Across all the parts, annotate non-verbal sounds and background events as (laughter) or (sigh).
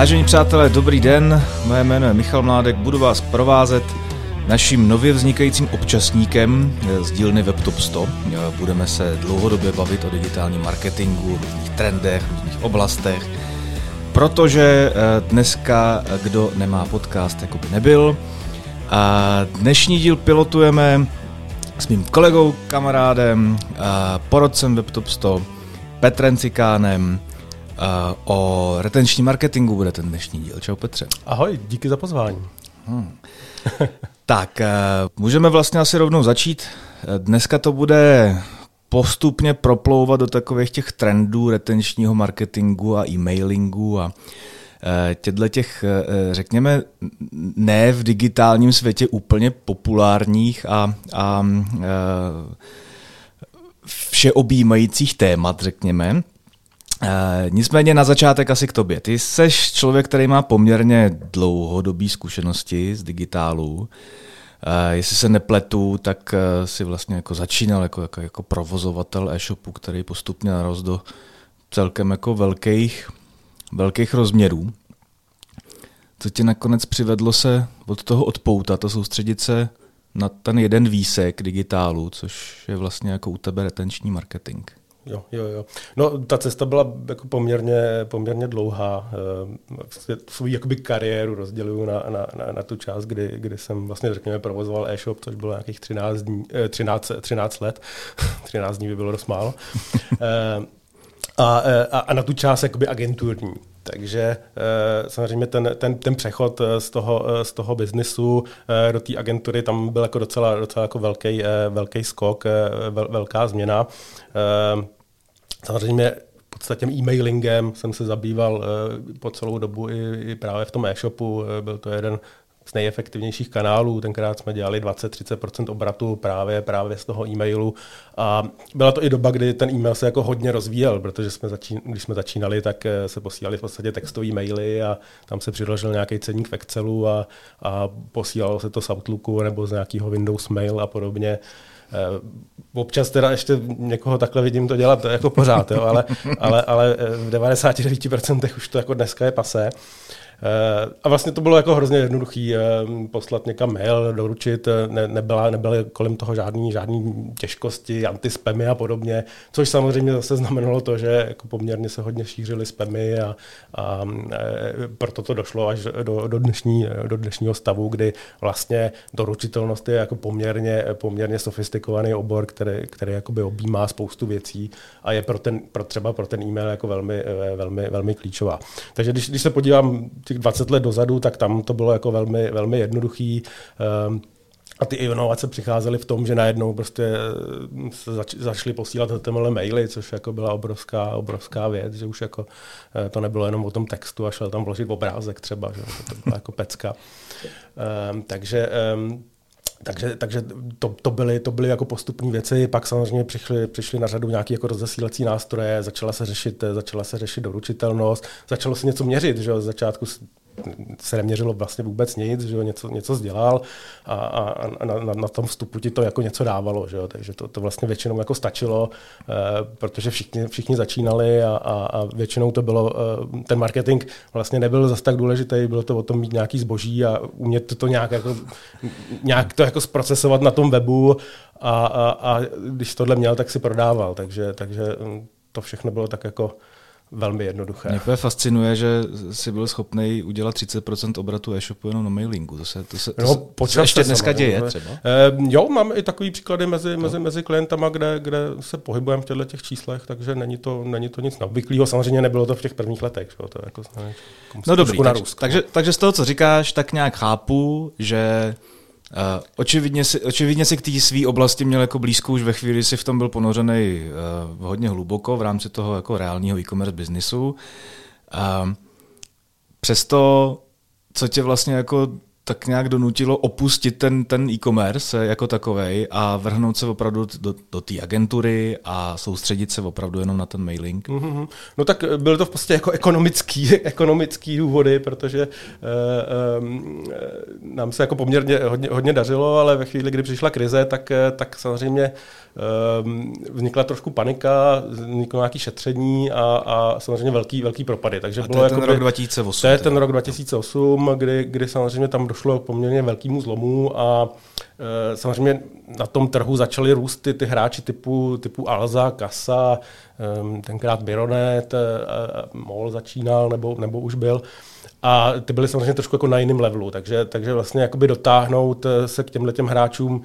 Vážení přátelé, dobrý den. Moje jméno je Michal Mládek, budu vás provázet naším nově vznikajícím občasníkem z dílny WebTop 100. Budeme se dlouhodobě bavit o digitálním marketingu, různých trendech, různých oblastech, protože eh, dneska, kdo nemá podcast, jako by nebyl. A dnešní díl pilotujeme s mým kolegou, kamarádem, porodcem WebTop 100, Petrem Cikánem, o retenční marketingu bude ten dnešní díl. Čau Petře. Ahoj, díky za pozvání. Hmm. (laughs) tak, uh, můžeme vlastně asi rovnou začít. Dneska to bude postupně proplouvat do takových těch trendů retenčního marketingu a e-mailingu a těchto těch, řekněme, ne v digitálním světě úplně populárních a, a všeobjímajících témat, řekněme. E, nicméně na začátek asi k tobě. Ty jsi člověk, který má poměrně dlouhodobý zkušenosti z digitálu. E, jestli se nepletu, tak e, si vlastně jako začínal jako, jako, jako provozovatel e-shopu, který postupně narost do celkem jako velkých, velkých rozměrů. Co tě nakonec přivedlo se od toho odpoutat a soustředit se na ten jeden výsek digitálu, což je vlastně jako u tebe retenční marketing? Jo, jo, jo. No, ta cesta byla jako poměrně, poměrně dlouhá. Eh, svou jakoby kariéru rozděluju na, na, na, na tu část, kdy, kdy jsem vlastně, řekněme, provozoval e-shop, což bylo nějakých 13, dní, 13, 13 let. (laughs) 13 dní by bylo dost málo. Eh, a, eh, a, a na tu část jakoby agenturní. Takže samozřejmě ten, ten, ten přechod z toho, z toho biznisu do té agentury, tam byl jako docela, docela jako velký, velký skok, velká změna. Samozřejmě podstatě e-mailingem jsem se zabýval po celou dobu i, i právě v tom e-shopu. Byl to jeden z nejefektivnějších kanálů. Tenkrát jsme dělali 20-30% obratu právě, právě z toho e-mailu. A byla to i doba, kdy ten e-mail se jako hodně rozvíjel, protože jsme začín, když jsme začínali, tak eh, se posílali v podstatě textové maily a tam se přiložil nějaký ceník v Excelu a, a posílalo se to z Outlooku nebo z nějakého Windows Mail a podobně. Eh, občas teda ještě někoho takhle vidím to dělat jako pořád, jo, ale, ale, ale v 99% už to jako dneska je pasé. Eh, a vlastně to bylo jako hrozně jednoduchý eh, poslat někam mail, doručit, eh, ne, nebyla, nebyly kolem toho žádný, žádný těžkosti, antispamy a podobně, což samozřejmě zase znamenalo to, že jako poměrně se hodně šířily spamy a, a proto to došlo až do, do, dnešní, do dnešního stavu, kdy vlastně doručitelnost je jako poměrně, poměrně sofistikovaný obor, který, který objímá spoustu věcí a je pro ten, pro třeba pro ten e-mail jako velmi, velmi, velmi klíčová. Takže když, když se podívám těch 20 let dozadu, tak tam to bylo jako velmi, velmi jednoduchý. Um, a ty inovace přicházely v tom, že najednou prostě eh, se zač- začaly posílat HTML maily, což jako byla obrovská, obrovská věc, že už jako eh, to nebylo jenom o tom textu a šel tam vložit obrázek třeba, že to byla jako pecka. Um, takže um, takže, takže to, to, byly, to byly jako postupné věci, pak samozřejmě přišly, přišly na řadu nějaké jako rozesílací nástroje, začala se řešit, začala se řešit doručitelnost, začalo se něco měřit, že z začátku se neměřilo vlastně vůbec nic, že jo, něco, něco sdělal a, a, a na, na, tom vstupu ti to jako něco dávalo, že jo, takže to, to vlastně většinou jako stačilo, eh, protože všichni, všichni začínali a, a, a většinou to bylo, eh, ten marketing vlastně nebyl zase tak důležitý, bylo to o tom mít nějaký zboží a umět to, to nějak, jako, nějak to jako zprocesovat na tom webu a, a, a když tohle měl, tak si prodával, takže, takže hm, to všechno bylo tak jako velmi jednoduché. Mě fascinuje, že si byl schopný udělat 30% obratu e-shopu jenom na mailingu. To se, to se, to no, se, se ještě dneska děje třeba? E, jo, mám i takový příklady mezi, mezi, mezi klientama, kde, kde se pohybujeme v těchto těch číslech, takže není to, není to nic neobvyklého. Samozřejmě nebylo to v těch prvních letech. Že? To jako, no dobrý, tak, takže, takže z toho, co říkáš, tak nějak chápu, že Uh, očividně, si, očividně si k té své oblasti měl jako blízko už ve chvíli, si v tom byl ponořený uh, hodně hluboko v rámci toho jako reálního e-commerce biznisu. Uh, přesto, co tě vlastně jako tak nějak donutilo opustit ten, ten e-commerce jako takový a vrhnout se opravdu do, do té agentury a soustředit se opravdu jenom na ten mailing? Mm-hmm. No tak byl to v podstatě jako ekonomický, (laughs) ekonomický důvody, protože uh, um, nám se jako poměrně hodně, hodně dařilo, ale ve chvíli, kdy přišla krize, tak, tak samozřejmě vznikla trošku panika, vzniklo nějaké šetření a, a samozřejmě velký, velký propady. Takže a to bylo je ten rok 2008. To je ten rok 2008, kdy, kdy samozřejmě tam došlo k poměrně velkému zlomu a e, samozřejmě na tom trhu začaly růst ty, ty hráči typu, typu Alza, Kasa, e, tenkrát Bironet, e, MOL začínal nebo, nebo už byl. A ty byly samozřejmě trošku jako na jiném levelu, takže, takže vlastně jakoby dotáhnout se k těmhle těm hráčům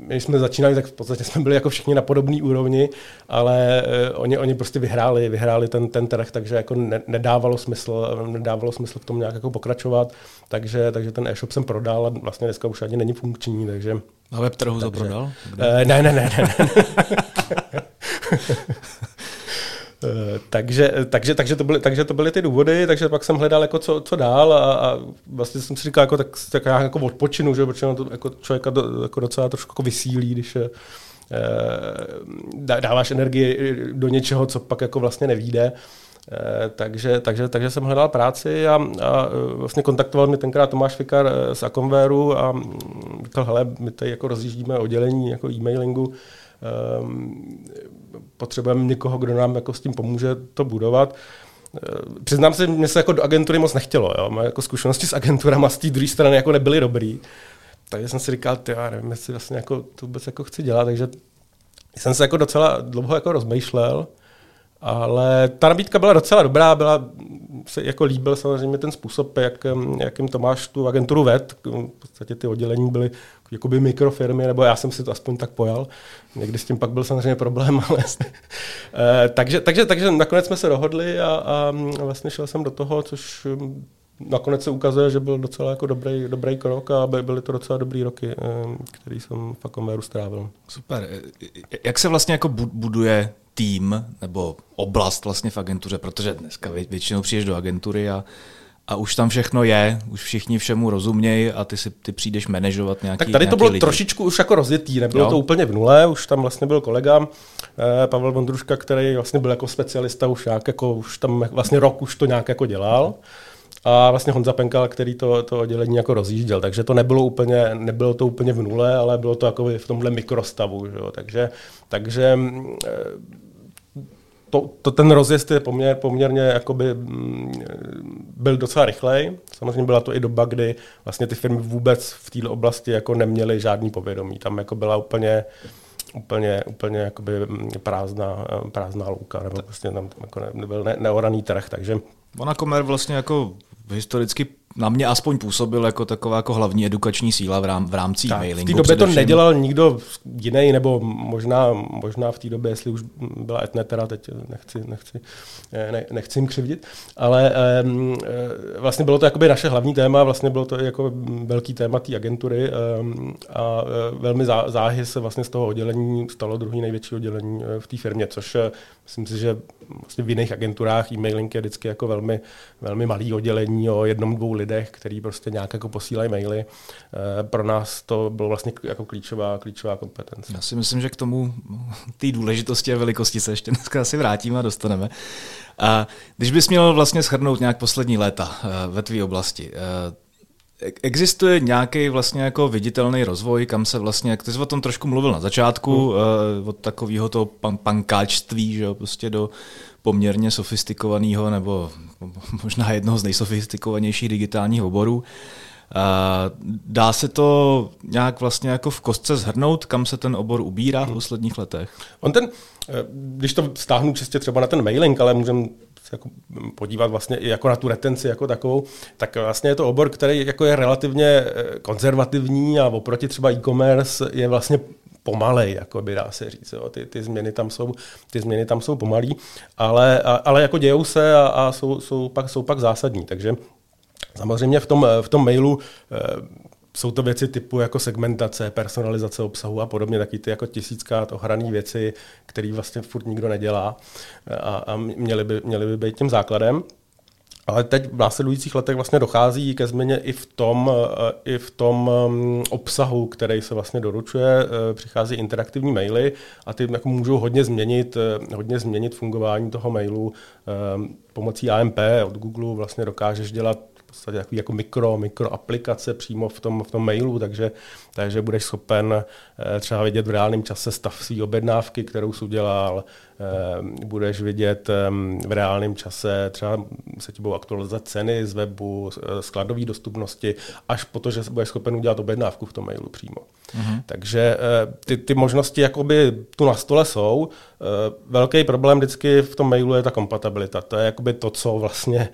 my jsme začínali, tak v podstatě jsme byli jako všichni na podobné úrovni, ale uh, oni, oni prostě vyhráli, vyhráli ten, ten trh, takže jako ne, nedávalo smysl, nedávalo smysl v tom nějak jako pokračovat, takže, takže ten e-shop jsem prodal a vlastně dneska už ani není funkční, takže... A web trhu to prodal? Uh, ne, ne, ne, ne. ne. (laughs) (laughs) Eh, takže, takže, takže, to byly, takže to byly ty důvody, takže pak jsem hledal, jako co, co dál a, a vlastně jsem si říkal, jako, tak, tak já jako odpočinu, že, protože to jako člověka do, jako docela trošku jako vysílí, když eh, dáváš energii do něčeho, co pak jako vlastně nevíde. Eh, takže, takže, takže jsem hledal práci a, a vlastně kontaktoval mě tenkrát Tomáš Fikar z Akonvéru a říkal, hele, my tady jako rozjíždíme oddělení jako e-mailingu, um, potřebujeme někoho, kdo nám jako s tím pomůže to budovat. Eh, přiznám se, mě se jako do agentury moc nechtělo. Jo. Moje jako zkušenosti s agenturama z té druhé strany jako nebyly dobrý. Takže jsem si říkal, ty, já nevím, jestli vlastně jako to vůbec jako chci dělat. Takže jsem se jako docela dlouho jako rozmýšlel. Ale ta nabídka byla docela dobrá, byla, se jako líbil samozřejmě ten způsob, jak, jakým Tomáš tu agenturu ved. V podstatě ty oddělení byly jakoby mikrofirmy, nebo já jsem si to aspoň tak pojal. Někdy s tím pak byl samozřejmě problém, (laughs) ale... Eh, takže, takže, takže nakonec jsme se dohodli a, a vlastně šel jsem do toho, což nakonec se ukazuje, že byl docela jako dobrý, dobrý krok a byly to docela dobrý roky, který jsem v Akoméru strávil. Super. Jak se vlastně jako buduje tým nebo oblast vlastně v agentuře, protože dneska většinou přijdeš do agentury a a už tam všechno je, už všichni všemu rozumějí a ty si ty přijdeš manažovat nějaký Tak tady to bylo lidi. trošičku už jako rozjetý, nebylo jo. to úplně v nule, už tam vlastně byl kolega eh, Pavel Vondruška, který vlastně byl jako specialista už nějak jako, už tam vlastně rok už to nějak jako dělal. A vlastně Honza Penkal, který to, to oddělení jako rozjížděl, takže to nebylo úplně, nebylo to úplně v nule, ale bylo to jako v tomhle mikrostavu, že jo? takže, takže eh, to, to, ten rozjezd je poměr, poměrně jakoby, mm, byl docela rychlej. Samozřejmě byla to i doba, kdy vlastně ty firmy vůbec v této oblasti jako neměly žádný povědomí. Tam jako byla úplně úplně, úplně jakoby prázdná, prázdná louka, nebo prostě tam jako nebyl ne, neoraný trh, takže... Monacomer vlastně jako historicky na mě aspoň působil jako taková jako hlavní edukační síla v, rám, v rámci tak, e-mailingu. V té době to nedělal nikdo jiný, nebo možná, možná v té době, jestli už byla etnetera, teď nechci, nechci, ne, nechci jim křivdit, ale um, vlastně bylo to jakoby naše hlavní téma, vlastně bylo to jako velký téma té agentury um, a uh, velmi zá, záhy se vlastně z toho oddělení stalo druhý největší oddělení v té firmě, což myslím si, že vlastně v jiných agenturách e-mailing je vždycky jako velmi, velmi malý oddělení o jednom, dvou lidech, který prostě nějak jako posílají maily. Eh, pro nás to bylo vlastně jako klíčová, klíčová kompetence. Já si myslím, že k tomu (laughs) té důležitosti a velikosti se ještě dneska asi vrátíme a dostaneme. A když bys měl vlastně shrnout nějak poslední léta eh, ve tvé oblasti, eh, Existuje nějaký vlastně jako viditelný rozvoj, kam se vlastně, jak ty jsi o tom trošku mluvil na začátku, hmm. od takového toho pankáčství, že jo, prostě do poměrně sofistikovaného nebo (laughs) možná jednoho z nejsofistikovanějších digitálních oborů. Dá se to nějak vlastně jako v kostce zhrnout, kam se ten obor ubírá v posledních letech? On ten, když to stáhnu čistě třeba na ten mailing, ale můžeme se jako podívat vlastně i jako na tu retenci jako takovou, tak vlastně je to obor, který jako je relativně eh, konzervativní a oproti třeba e-commerce je vlastně pomalej, jako by dá se říct. Jo. Ty, ty, změny tam jsou, ty změny tam jsou pomalý, ale, a, ale jako dějou se a, a jsou, jsou, pak, jsou pak zásadní. Takže samozřejmě v tom, v tom mailu e, jsou to věci typu jako segmentace, personalizace obsahu a podobně, taky ty jako tisíckrát ohrané věci, které vlastně furt nikdo nedělá a, a měly, by, měly by být tím základem. Ale teď v následujících letech vlastně dochází ke změně i v tom, eh, i v tom mm, obsahu, který se vlastně doručuje. Eh, přichází interaktivní maily a ty jako můžou hodně změnit, eh, hodně změnit fungování toho mailu. Pomocí AMP od Google vlastně dokážeš dělat podstatě takový jako mikro, mikro aplikace přímo v tom, v tom mailu, takže, takže budeš schopen třeba vidět v reálném čase stav své objednávky, kterou jsi udělal, Eh, budeš vidět v reálném čase, třeba se ti budou aktualizovat ceny z webu, eh, skladové dostupnosti, až po to, že budeš schopen udělat objednávku v tom mailu přímo. Mm-hmm. Takže eh, ty, ty možnosti jakoby tu na stole jsou. Velký problém vždycky v tom mailu je ta kompatibilita. To je jakoby to, co vlastně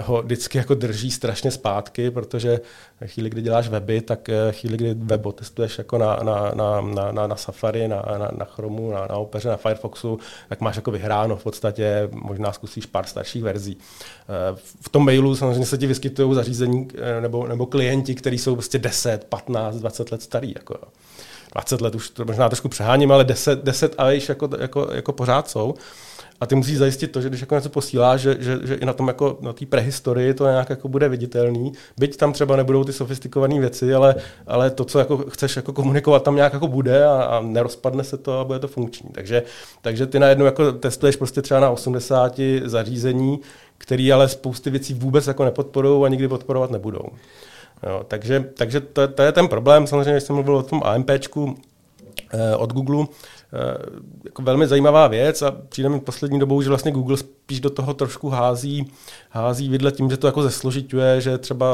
ho vždycky jako drží strašně zpátky, protože chvíli, kdy děláš weby, tak chvíli, kdy web testuješ jako na, na, na, na, na Safari, na, na, na Chromu, na, na Opeře, na Firefoxu, tak máš jako vyhráno v podstatě, možná zkusíš pár starších verzí. Eh, v tom mailu samozřejmě se ti vyskytují zařízení eh, nebo, nebo klienti, kteří jsou prostě 10, 15, 20 let starý. Jako. 20 let už to možná trošku přeháním, ale 10, 10 a již jako, jako, jako pořád jsou. A ty musíš zajistit to, že když jako něco posíláš, že, že, že i na tom jako na té prehistorii to nějak jako bude viditelný. Byť tam třeba nebudou ty sofistikované věci, ale, ale to, co jako chceš jako komunikovat, tam nějak jako bude a, a nerozpadne se to a bude to funkční. Takže, takže ty najednou jako testuješ prostě třeba na 80 zařízení, který ale spousty věcí vůbec jako nepodporují a nikdy podporovat nebudou. Jo, takže takže to, to, je ten problém. Samozřejmě, jsem mluvil o tom AMPčku eh, od Google, jako velmi zajímavá věc a přijde mi poslední dobou, že vlastně Google spíš do toho trošku hází, hází vidle tím, že to jako zesložituje, že třeba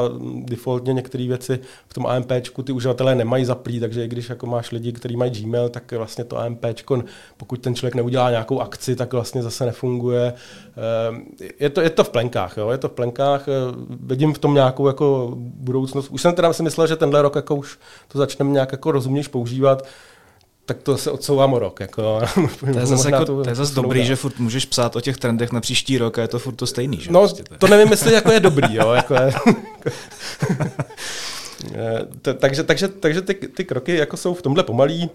defaultně některé věci v tom AMP ty uživatelé nemají zaplý, takže i když jako máš lidi, kteří mají Gmail, tak vlastně to AMP, pokud ten člověk neudělá nějakou akci, tak vlastně zase nefunguje. Eh, je to, je to v plenkách, jo? je to v plenkách, eh, vidím v tom nějakou jako budoucnost. Už jsem teda si myslel, že tenhle rok jako už to začneme nějak jako rozumnějš používat, tak to se odsouvám o rok. Jako, (laughs) to je zase, jako, to je zase dobrý, dá. že furt můžeš psát o těch trendech na příští rok a je to furt to stejný. Že? No, prostě to. to nevím, jestli jako je dobrý. Jo, jako je, (laughs) takže, takže, takže ty, ty kroky jako jsou v tomhle pomalý.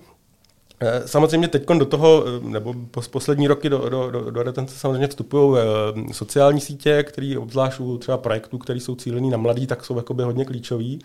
Eh, samozřejmě teď do toho, eh, nebo poslední roky do, do, do, do retence samozřejmě vstupují eh, sociální sítě, které obzvlášť u třeba projektů, které jsou cílený na mladý, tak jsou hodně klíčový.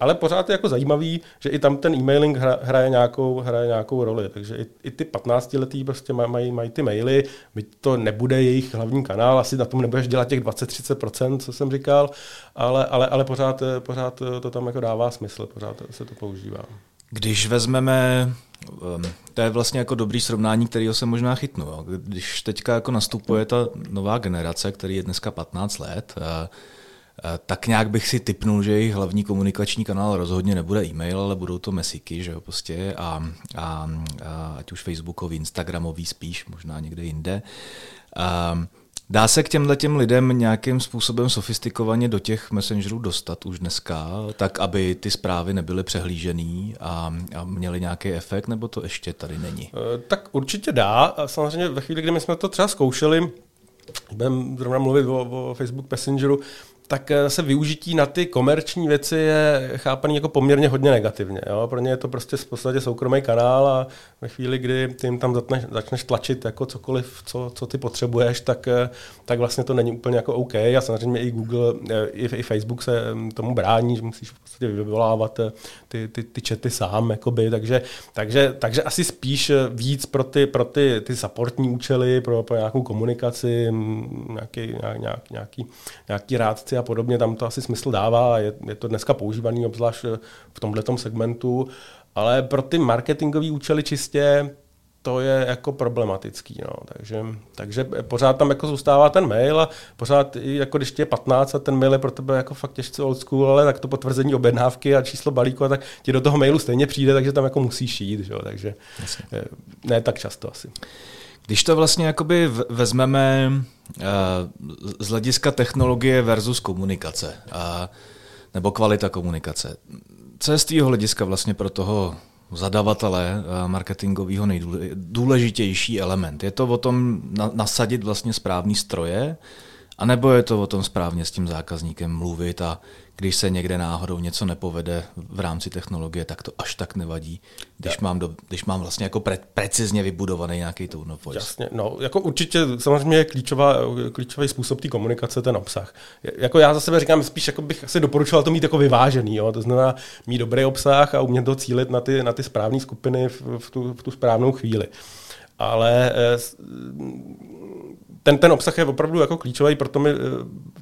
Ale pořád je jako zajímavý, že i tam ten e-mailing hra, hraje, nějakou, hraje nějakou roli. Takže i, i ty 15-letý prostě mají, mají ty maily, byť to nebude jejich hlavní kanál, asi na tom nebudeš dělat těch 20-30%, co jsem říkal, ale, ale, ale pořád, pořád to tam jako dává smysl, pořád se to používá. Když vezmeme, um, to je vlastně jako dobrý srovnání, kterého se možná chytnu. Když teďka jako nastupuje ta nová generace, který je dneska 15 let, tak nějak bych si typnul, že jejich hlavní komunikační kanál rozhodně nebude e-mail, ale budou to mesiky, že jo, prostě a, a, a ať už facebookový, instagramový spíš, možná někde jinde. A, Dá se k těmhle těm lidem nějakým způsobem sofistikovaně do těch messengerů dostat už dneska, tak aby ty zprávy nebyly přehlížený a, a měly nějaký efekt, nebo to ještě tady není? E, tak určitě dá. Samozřejmě ve chvíli, kdy my jsme to třeba zkoušeli, budeme zrovna mluvit o, o Facebook Messengeru, tak eh, se využití na ty komerční věci je chápaný jako poměrně hodně negativně. Jo? Pro ně je to prostě v podstatě soukromý kanál a ve chvíli, kdy ty jim tam začneš, začneš tlačit jako cokoliv, co, co ty potřebuješ, tak, eh, tak vlastně to není úplně jako OK. A samozřejmě i Google, eh, i, i Facebook se mm, tomu brání, že musíš v podstatě vyvolávat ty, ty, ty čety sám, jakoby. Takže, takže, takže asi spíš víc pro ty, pro ty, ty supportní účely, pro, pro nějakou komunikaci, mm, nějaký, nějaký, nějaký, nějaký rádci a podobně, tam to asi smysl dává, je, je to dneska používaný, obzvlášť v tomhle segmentu, ale pro ty marketingové účely čistě to je jako problematický. No. Takže, takže pořád tam jako zůstává ten mail a pořád, jako když tě je 15 a ten mail je pro tebe jako fakt těžce old school, ale tak to potvrzení objednávky a číslo balíku, a tak ti do toho mailu stejně přijde, takže tam jako musíš jít. Že? Takže Jasně. Eh, ne tak často asi. Když to vlastně jakoby vezmeme uh, z hlediska technologie versus komunikace, uh, nebo kvalita komunikace, co je z tvého hlediska vlastně pro toho zadavatele uh, marketingového nejdůležitější element? Je to o tom na, nasadit vlastně správný stroje A nebo je to o tom správně s tím zákazníkem mluvit a když se někde náhodou něco nepovede v rámci technologie, tak to až tak nevadí, když, mám, do, když mám vlastně jako pre, precizně vybudovaný nějaký tone of voice. Jasně, no, jako určitě samozřejmě je klíčová, klíčový způsob té komunikace ten obsah. Jako já za sebe říkám, spíš jako bych asi doporučoval to mít jako vyvážený, jo? to znamená mít dobrý obsah a umět to cílit na ty, na ty správné skupiny v, v, tu, v tu správnou chvíli. Ale eh, ten, ten obsah je opravdu jako klíčový, proto mi eh,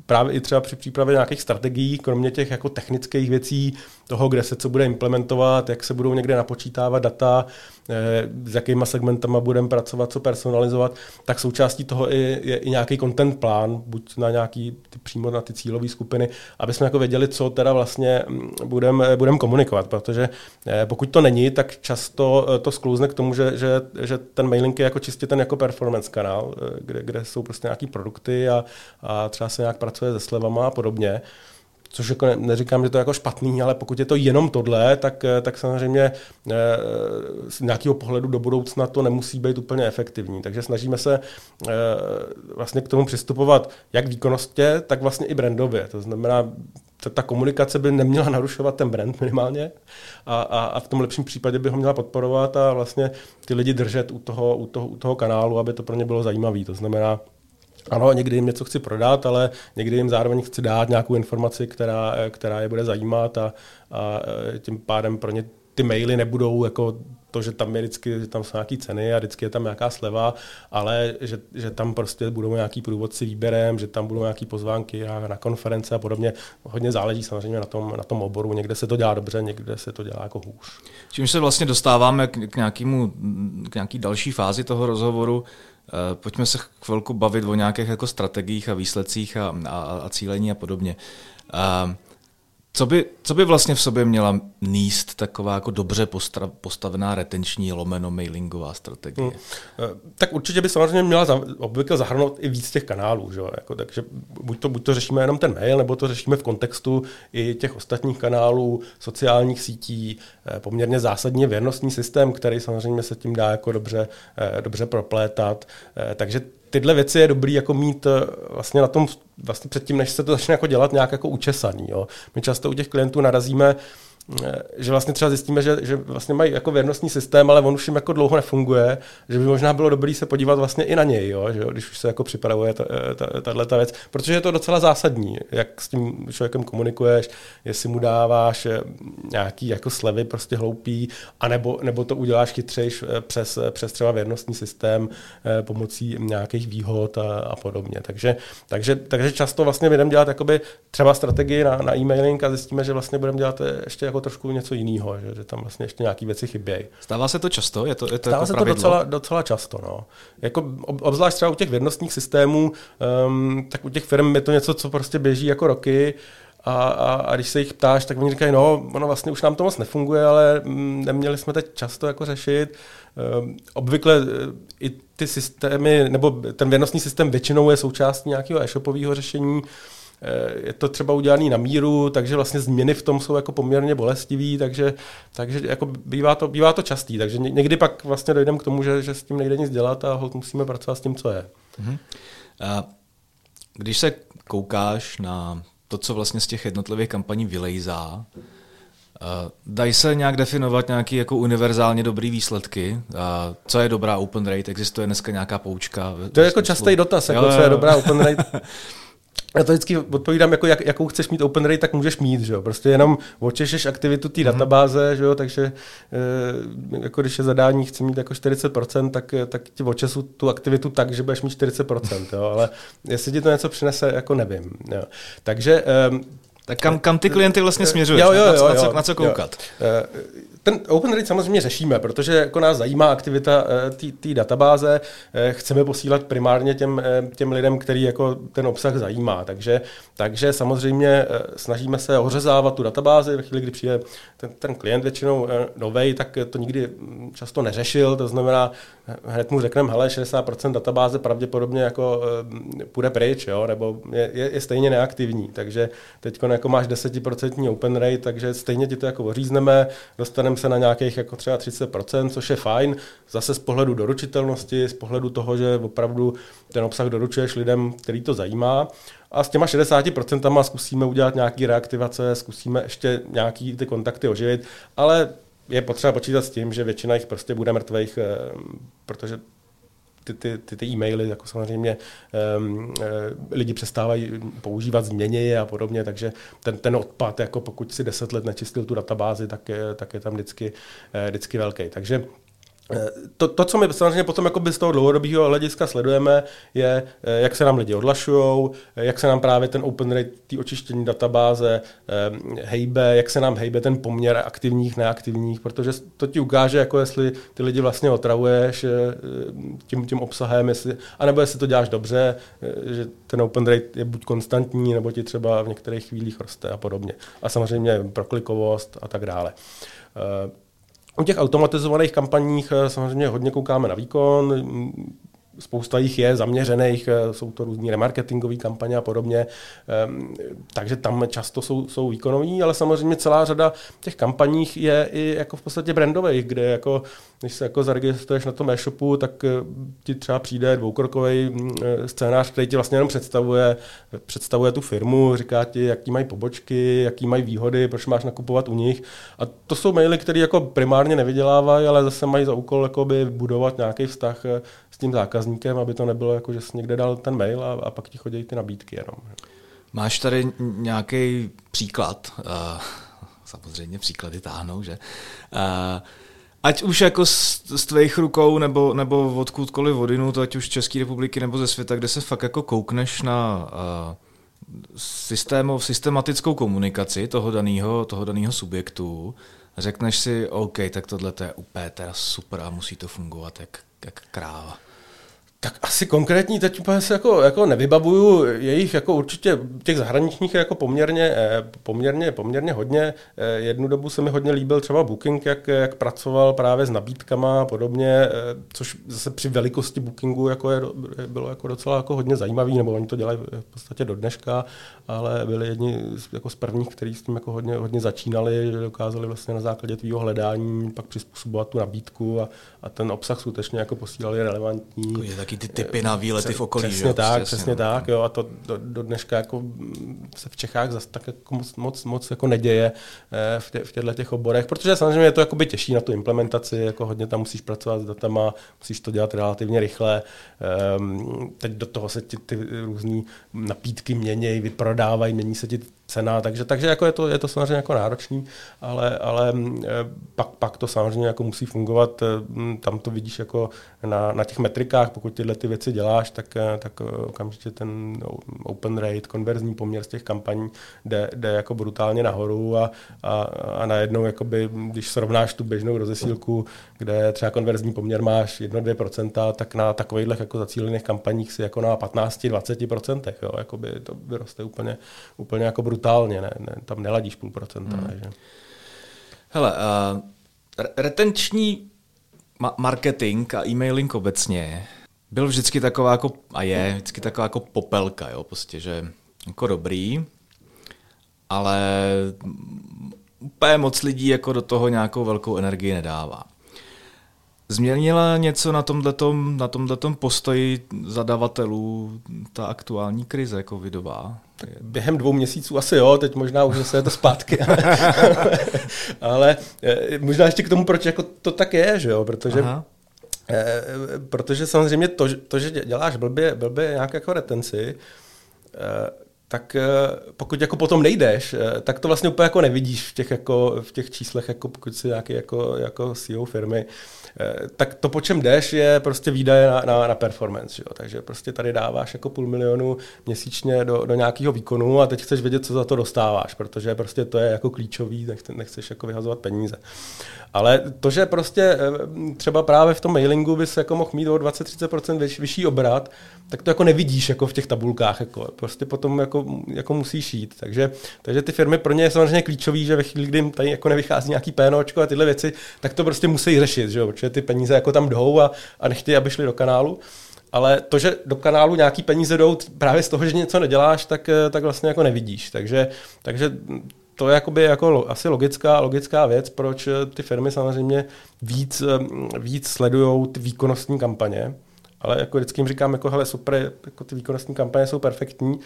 právě i třeba při přípravě nějakých strategií, kromě těch jako technických věcí, toho, kde se co bude implementovat, jak se budou někde napočítávat data, eh, s jakýma segmentama budeme pracovat, co personalizovat, tak součástí toho je, je i nějaký content plán, buď na nějaký ty, přímo na ty cílové skupiny, aby jsme jako věděli, co teda vlastně budeme budem komunikovat, protože eh, pokud to není, tak často to sklouzne k tomu, že, že, že ten mailing je jako čistě ten jako performance kanál, kde, kde jsou prostě nějaký produkty a, a třeba se nějak pracuje se slevama a podobně. Což jako ne, neříkám, že to je jako špatný, ale pokud je to jenom tohle, tak, tak samozřejmě e, z nějakého pohledu do budoucna to nemusí být úplně efektivní. Takže snažíme se e, vlastně k tomu přistupovat jak výkonnostě, tak vlastně i brandově. To znamená, ta komunikace by neměla narušovat ten brand minimálně a, a, a v tom lepším případě by ho měla podporovat a vlastně ty lidi držet u toho, u toho, u toho kanálu, aby to pro ně bylo zajímavé. To znamená, ano, někdy jim něco chci prodat, ale někdy jim zároveň chci dát nějakou informaci, která, která je bude zajímat a, a tím pádem pro ně ty maily nebudou jako to, že tam je vždycky, že tam jsou nějaké ceny a vždycky je tam nějaká sleva, ale že, že tam prostě budou nějaký průvodci výběrem, že tam budou nějaké pozvánky a na konference a podobně. Hodně záleží samozřejmě na tom, na tom oboru. Někde se to dělá dobře, někde se to dělá jako hůř. Čím se vlastně dostáváme k, k, nějakému, k další fázi toho rozhovoru, pojďme se chvilku bavit o nějakých jako strategiích a výsledcích a, a, a cílení a podobně. Uh, co by, co by vlastně v sobě měla níst taková jako dobře postra, postavená retenční lomeno mailingová strategie? Hmm. Tak určitě by samozřejmě měla za, obvykle zahrnout i víc těch kanálů. Že? Jako, takže buď to, buď to řešíme jenom ten mail, nebo to řešíme v kontextu i těch ostatních kanálů, sociálních sítí, eh, poměrně zásadně věrnostní systém, který samozřejmě se tím dá jako dobře, eh, dobře proplétat. Takže tyhle věci je dobrý jako mít vlastně na tom vlastně předtím, než se to začne jako dělat nějak jako učesaný. Jo. My často u těch klientů narazíme že vlastně třeba zjistíme, že, že vlastně mají jako věrnostní systém, ale on už jim jako dlouho nefunguje, že by možná bylo dobré se podívat vlastně i na něj, jo, že jo, když už se jako připravuje tahle ta, věc, protože je to docela zásadní, jak s tím člověkem komunikuješ, jestli mu dáváš eh, nějaký jako slevy prostě hloupý, anebo, nebo to uděláš chytřejš eh, přes, přes třeba věrnostní systém eh, pomocí nějakých výhod a, a podobně. Takže, takže, takže často vlastně budeme dělat jakoby třeba strategii na, na e-mailing a zjistíme, že vlastně budeme dělat ještě jako trošku něco jiného, že, že tam vlastně ještě nějaké věci chybějí. Stává se to často? Je to, je to Stává jako se pravidlo? to docela, docela často. No. Jako, obzvlášť třeba u těch věrnostních systémů, um, tak u těch firm je to něco, co prostě běží jako roky. A, a, a když se jich ptáš, tak oni říkají, no, ono vlastně už nám to moc nefunguje, ale mm, neměli jsme teď často jako řešit. Um, obvykle uh, i ty systémy, nebo ten věrnostní systém většinou je součástí nějakého e-shopového řešení, je to třeba udělané na míru, takže vlastně změny v tom jsou jako poměrně bolestivý, takže, takže jako bývá, to, bývá to častý. Takže někdy pak vlastně dojdeme k tomu, že, že s tím nejde nic dělat a musíme pracovat s tím, co je. Mm-hmm. A když se koukáš na to, co vlastně z těch jednotlivých kampaní vylejzá, Dají se nějak definovat nějaké jako univerzálně dobré výsledky? Co je dobrá open rate? Existuje dneska nějaká poučka? To je jako častý dotaz, jako jo, jo. co je dobrá open rate. (laughs) já to vždycky odpovídám, jako jak, jakou chceš mít open rate, tak můžeš mít, že jo? Prostě jenom očešeš aktivitu té mm-hmm. databáze, že jo? Takže e, jako když je zadání, chci mít jako 40%, tak, tak ti očesu tu aktivitu tak, že budeš mít 40%, jo? Ale jestli ti to něco přinese, jako nevím. Jo? Takže e, tak kam, kam ty klienty vlastně směřuješ? Jo, jo, jo, jo, na, co, na co koukat? Jo. Ten Open Rate samozřejmě řešíme, protože jako nás zajímá aktivita eh, té databáze. Eh, chceme posílat primárně těm, eh, těm lidem, který jako ten obsah zajímá. Takže, takže samozřejmě snažíme se ořezávat tu databázi. Ve chvíli, kdy přijde ten, ten klient většinou novej, tak to nikdy hm, často neřešil. To znamená, hned mu řekneme, hele, 60% databáze pravděpodobně jako půjde pryč, jo? nebo je, je, je stejně neaktivní. Takže teď jako máš 10% open rate, takže stejně ti to jako ořízneme, dostaneme se na nějakých jako třeba 30%, což je fajn, zase z pohledu doručitelnosti, z pohledu toho, že opravdu ten obsah doručuješ lidem, který to zajímá. A s těma 60% zkusíme udělat nějaký reaktivace, zkusíme ještě nějaký ty kontakty oživit, ale je potřeba počítat s tím, že většina jich prostě bude mrtvých, eh, protože ty, ty, ty, ty e-maily, jako samozřejmě um, lidi přestávají používat, změně a podobně, takže ten, ten odpad, jako pokud si deset let nečistil tu databázi, tak je, tak je tam vždycky, eh, vždycky velký. Takže to, to, co my samozřejmě potom jako z toho dlouhodobého hlediska sledujeme, je, eh, jak se nám lidi odlašují, eh, jak se nám právě ten open rate, ty očištění databáze hejbe, jak se nám hejbe ten poměr aktivních, neaktivních, protože to ti ukáže, jako jestli ty lidi vlastně otravuješ tím, tím obsahem, jestli, anebo jestli to děláš dobře, že ten open rate je buď konstantní, nebo ti třeba v některých chvílích roste a podobně. A samozřejmě proklikovost a tak dále. U těch automatizovaných kampaních eh, samozřejmě hodně koukáme na výkon, spousta jich je zaměřených, eh, jsou to různé remarketingové kampaně a podobně, ehm, takže tam často jsou, jsou výkonoví, ale samozřejmě celá řada těch kampaních je i jako v podstatě brandových, kde jako, když se jako zaregistruješ na tom e-shopu, tak eh, ti třeba přijde dvoukrokový mm, eh, scénář, který ti vlastně jenom představuje, představuje tu firmu, říká ti, jaký mají pobočky, jaký mají výhody, proč máš nakupovat u nich. A to jsou maily, které jako primárně nevydělávají, ale zase mají za úkol budovat nějaký vztah s tím zákazníkem, aby to nebylo jako, že jsi někde dal ten mail a, a pak ti chodí ty nabídky jenom. Máš tady nějaký příklad? Uh, samozřejmě příklady táhnou, že? Uh, ať už jako z, z tvých rukou nebo, nebo odkudkoliv vodinu, to ať už z České republiky nebo ze světa, kde se fakt jako koukneš na uh, systémov, systematickou komunikaci toho daného toho daného subjektu, řekneš si, OK, tak tohle to je úplně teda super a musí to fungovat jak, jak kráva. Tak asi konkrétní teď se jako, jako nevybavuju, jejich jako určitě těch zahraničních je jako poměrně, eh, poměrně, poměrně hodně. Eh, jednu dobu se mi hodně líbil třeba Booking, jak, jak pracoval právě s nabídkama a podobně, eh, což zase při velikosti Bookingu jako je, bylo jako docela jako hodně zajímavý, nebo oni to dělají v podstatě do dneška, ale byli jedni z, jako z prvních, kteří s tím jako hodně, hodně začínali, dokázali vlastně na základě tvýho hledání pak přizpůsobovat tu nabídku a, a ten obsah skutečně jako posílali relevantní. Je taky ty typy na výlety v okolí. Přesně jo, tak, přesně, přesně no. tak. Jo, a to do, do dneška jako se v Čechách zase tak jako moc, moc, moc jako neděje eh, v, tě, v těchto těch oborech, protože samozřejmě je to jakoby těžší na tu implementaci, jako hodně tam musíš pracovat s datama, musíš to dělat relativně rychle. Um, teď do toho se ti ty různé napítky měnějí, vyprodávají, mění se ti cena, takže, takže jako je, to, je to samozřejmě jako náročný, ale, ale eh, pak, pak to samozřejmě jako musí fungovat, eh, tam to vidíš jako na, na těch metrikách, pokud tyhle ty věci děláš, tak, eh, tak okamžitě ten open rate, konverzní poměr z těch kampaní jde, jde jako brutálně nahoru a, a, a najednou, jakoby, když srovnáš tu běžnou rozesílku, kde třeba konverzní poměr máš 1-2%, tak na takových jako zacílených kampaních si jako na 15-20%, jo, jakoby to vyroste úplně, úplně jako brutálně, ne, ne, tam neladíš půl procenta. Hmm. Ne, že? Hele, uh, retenční ma- marketing a e-mailing obecně byl vždycky taková jako, a je vždycky taková jako popelka, jo, prostě, že jako dobrý, ale úplně moc lidí jako do toho nějakou velkou energii nedává. Změnila něco na tomhletom, na tomhletom postoji zadavatelů ta aktuální krize covidová? Tak během dvou měsíců asi jo, teď možná už zase je to zpátky. Ale (laughs) eh, možná ještě k tomu, proč jako to tak je, že jo, protože Aha. Eh, protože samozřejmě to, to, že děláš blbě, blbě nějak jako retenci, eh, tak pokud jako potom nejdeš, tak to vlastně úplně jako nevidíš v těch, jako, v těch číslech, jako pokud jsi nějaký jako, jako CEO firmy, Eh, tak to, po čem jdeš, je prostě výdaje na, na, na performance. Jo? Takže prostě tady dáváš jako půl milionu měsíčně do, do nějakého výkonu a teď chceš vědět, co za to dostáváš, protože prostě to je jako klíčový, nechceš jako vyhazovat peníze. Ale to, že prostě eh, třeba právě v tom mailingu bys jako mohl mít o 20-30% vyš, vyšší obrat, tak to jako nevidíš jako v těch tabulkách. Jako, prostě potom jako, jako musíš jít. Takže, takže ty firmy pro ně je samozřejmě klíčový, že ve chvíli, kdy jim tady jako nevychází nějaký PNOčko a tyhle věci, tak to prostě musí řešit, že jo? protože ty peníze jako tam jdou a, a nechtějí, aby šli do kanálu. Ale to, že do kanálu nějaký peníze jdou právě z toho, že něco neděláš, tak, eh, tak vlastně jako nevidíš. Takže, takže to je jakoby jako asi logická, logická věc, proč ty firmy samozřejmě víc, víc sledují ty výkonnostní kampaně, ale jako vždycky jim říkám, jako hele, super, jako ty výkonnostní kampaně jsou perfektní,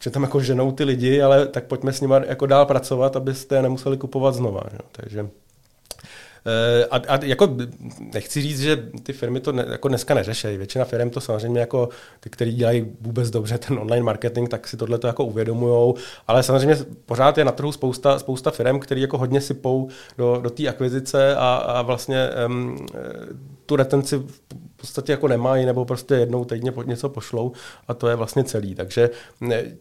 že tam jako ženou ty lidi, ale tak pojďme s nimi jako dál pracovat, abyste nemuseli kupovat znova. Jo. Takže Eh, a, a jako nechci říct, že ty firmy to ne, jako dneska neřešejí. Většina firm to samozřejmě jako ty, kteří dělají vůbec dobře ten online marketing, tak si tohle to jako uvědomují. Ale samozřejmě pořád je na trhu spousta, spousta firm, který jako hodně sypou do, do té akvizice a, a vlastně um, tu retenci podstatě jako nemají, nebo prostě jednou týdně něco pošlou a to je vlastně celý. Takže